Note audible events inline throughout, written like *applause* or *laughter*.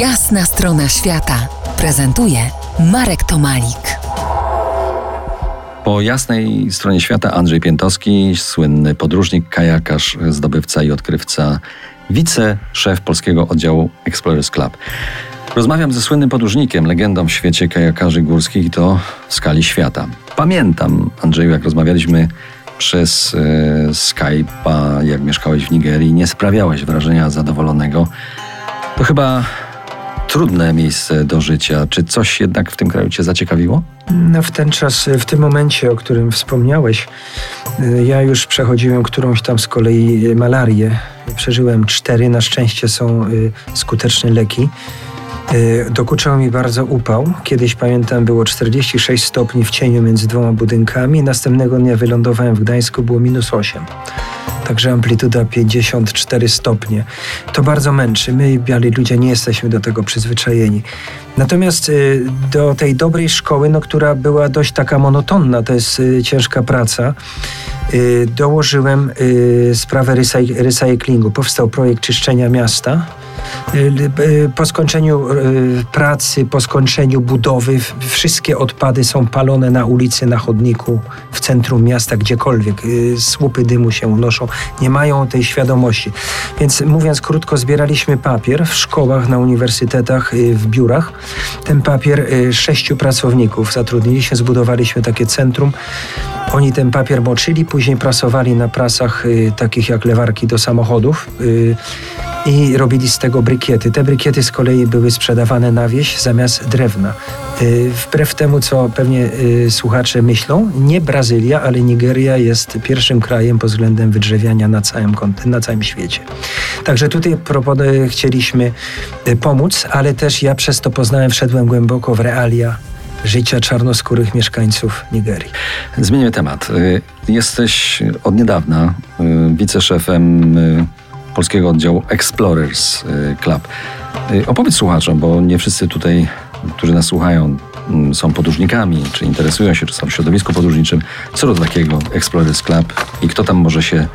Jasna strona świata prezentuje Marek Tomalik. Po jasnej stronie świata Andrzej Piętowski, słynny podróżnik, kajakarz, zdobywca i odkrywca, wiceszef polskiego oddziału Explorers Club. Rozmawiam ze słynnym podróżnikiem, legendą w świecie kajakarzy górskich to w skali świata. Pamiętam, Andrzeju, jak rozmawialiśmy przez e, Skype'a, jak mieszkałeś w Nigerii, nie sprawiałeś wrażenia zadowolonego. To chyba trudne miejsce do życia. Czy coś jednak w tym kraju Cię zaciekawiło? No w ten czas, w tym momencie, o którym wspomniałeś, y, ja już przechodziłem którąś tam z kolei malarię. Przeżyłem cztery, na szczęście są y, skuteczne leki. Y, dokuczał mi bardzo upał. Kiedyś pamiętam było 46 stopni w cieniu między dwoma budynkami. Następnego dnia wylądowałem w Gdańsku, było minus 8 także amplituda 54 stopnie. To bardzo męczy. My, biali ludzie, nie jesteśmy do tego przyzwyczajeni. Natomiast y, do tej dobrej szkoły, no, która była dość taka monotonna, to jest y, ciężka praca, y, dołożyłem sprawę recyklingu. Powstał projekt czyszczenia miasta po skończeniu y, pracy, po skończeniu budowy, wszystkie odpady są palone na ulicy, na chodniku, w centrum miasta, gdziekolwiek. Y, słupy dymu się unoszą. Nie mają tej świadomości. Więc mówiąc krótko, zbieraliśmy papier w szkołach, na uniwersytetach, w biurach. Ten papier sześciu pracowników zatrudniliśmy, zbudowaliśmy takie centrum. Oni ten papier moczyli, później prasowali na prasach takich jak lewarki do samochodów i robili z tego brykiety. Te brykiety z kolei były sprzedawane na wieś zamiast drewna. Y, wbrew temu, co pewnie y, słuchacze myślą, nie Brazylia, ale Nigeria jest pierwszym krajem pod względem wydrzewiania na całym, na całym świecie. Także tutaj chcieliśmy y, pomóc, ale też ja przez to poznałem, wszedłem głęboko w realia życia czarnoskórych mieszkańców Nigerii. Zmienimy temat. Jesteś od niedawna wiceszefem polskiego oddziału Explorers y, Club. Y, opowiedz słuchaczom, bo nie wszyscy tutaj, którzy nas słuchają, mm, są podróżnikami, czy interesują się, czy są w środowisku podróżniczym. Co to takiego Explorers Club i kto tam może się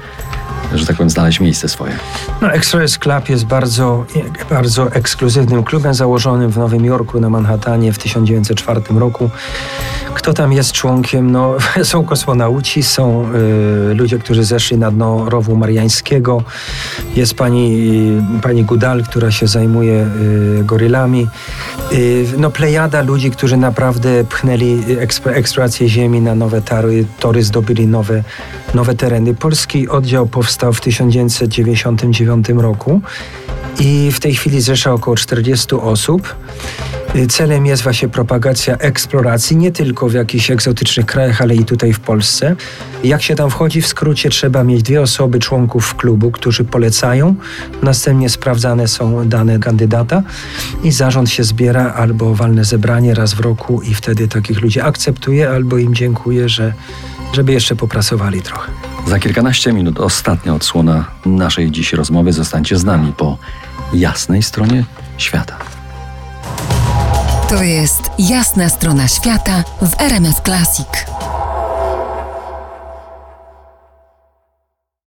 że tak powiem, znaleźć miejsce swoje. No, Express Club jest bardzo, bardzo ekskluzywnym klubem założonym w Nowym Jorku na Manhattanie w 1904 roku. Kto tam jest członkiem? No, *laughs* są kosmonauci, są y, ludzie, którzy zeszli na dno rowu mariańskiego. Jest pani, y, pani Gudal, która się zajmuje y, gorylami. Y, no, plejada ludzi, którzy naprawdę pchnęli eksplorację Ziemi na nowe tory, tory zdobyli nowe, nowe tereny. Polski oddział powstał w 1999 roku i w tej chwili zrzesza około 40 osób. Y, celem jest właśnie propagacja eksploracji, nie tylko w jakichś egzotycznych krajach, ale i tutaj w Polsce. Jak się tam wchodzi, w skrócie trzeba mieć dwie osoby, członków klubu, którzy polecają. Następnie sprawdzane są dane kandydata i zarząd się zbiera albo walne zebranie raz w roku i wtedy takich ludzi akceptuje albo im dziękuję, że żeby jeszcze popracowali trochę. Za kilkanaście minut ostatnia odsłona naszej dziś rozmowy. Zostańcie z nami po jasnej stronie świata. To jest jasna strona świata w RMS Classic.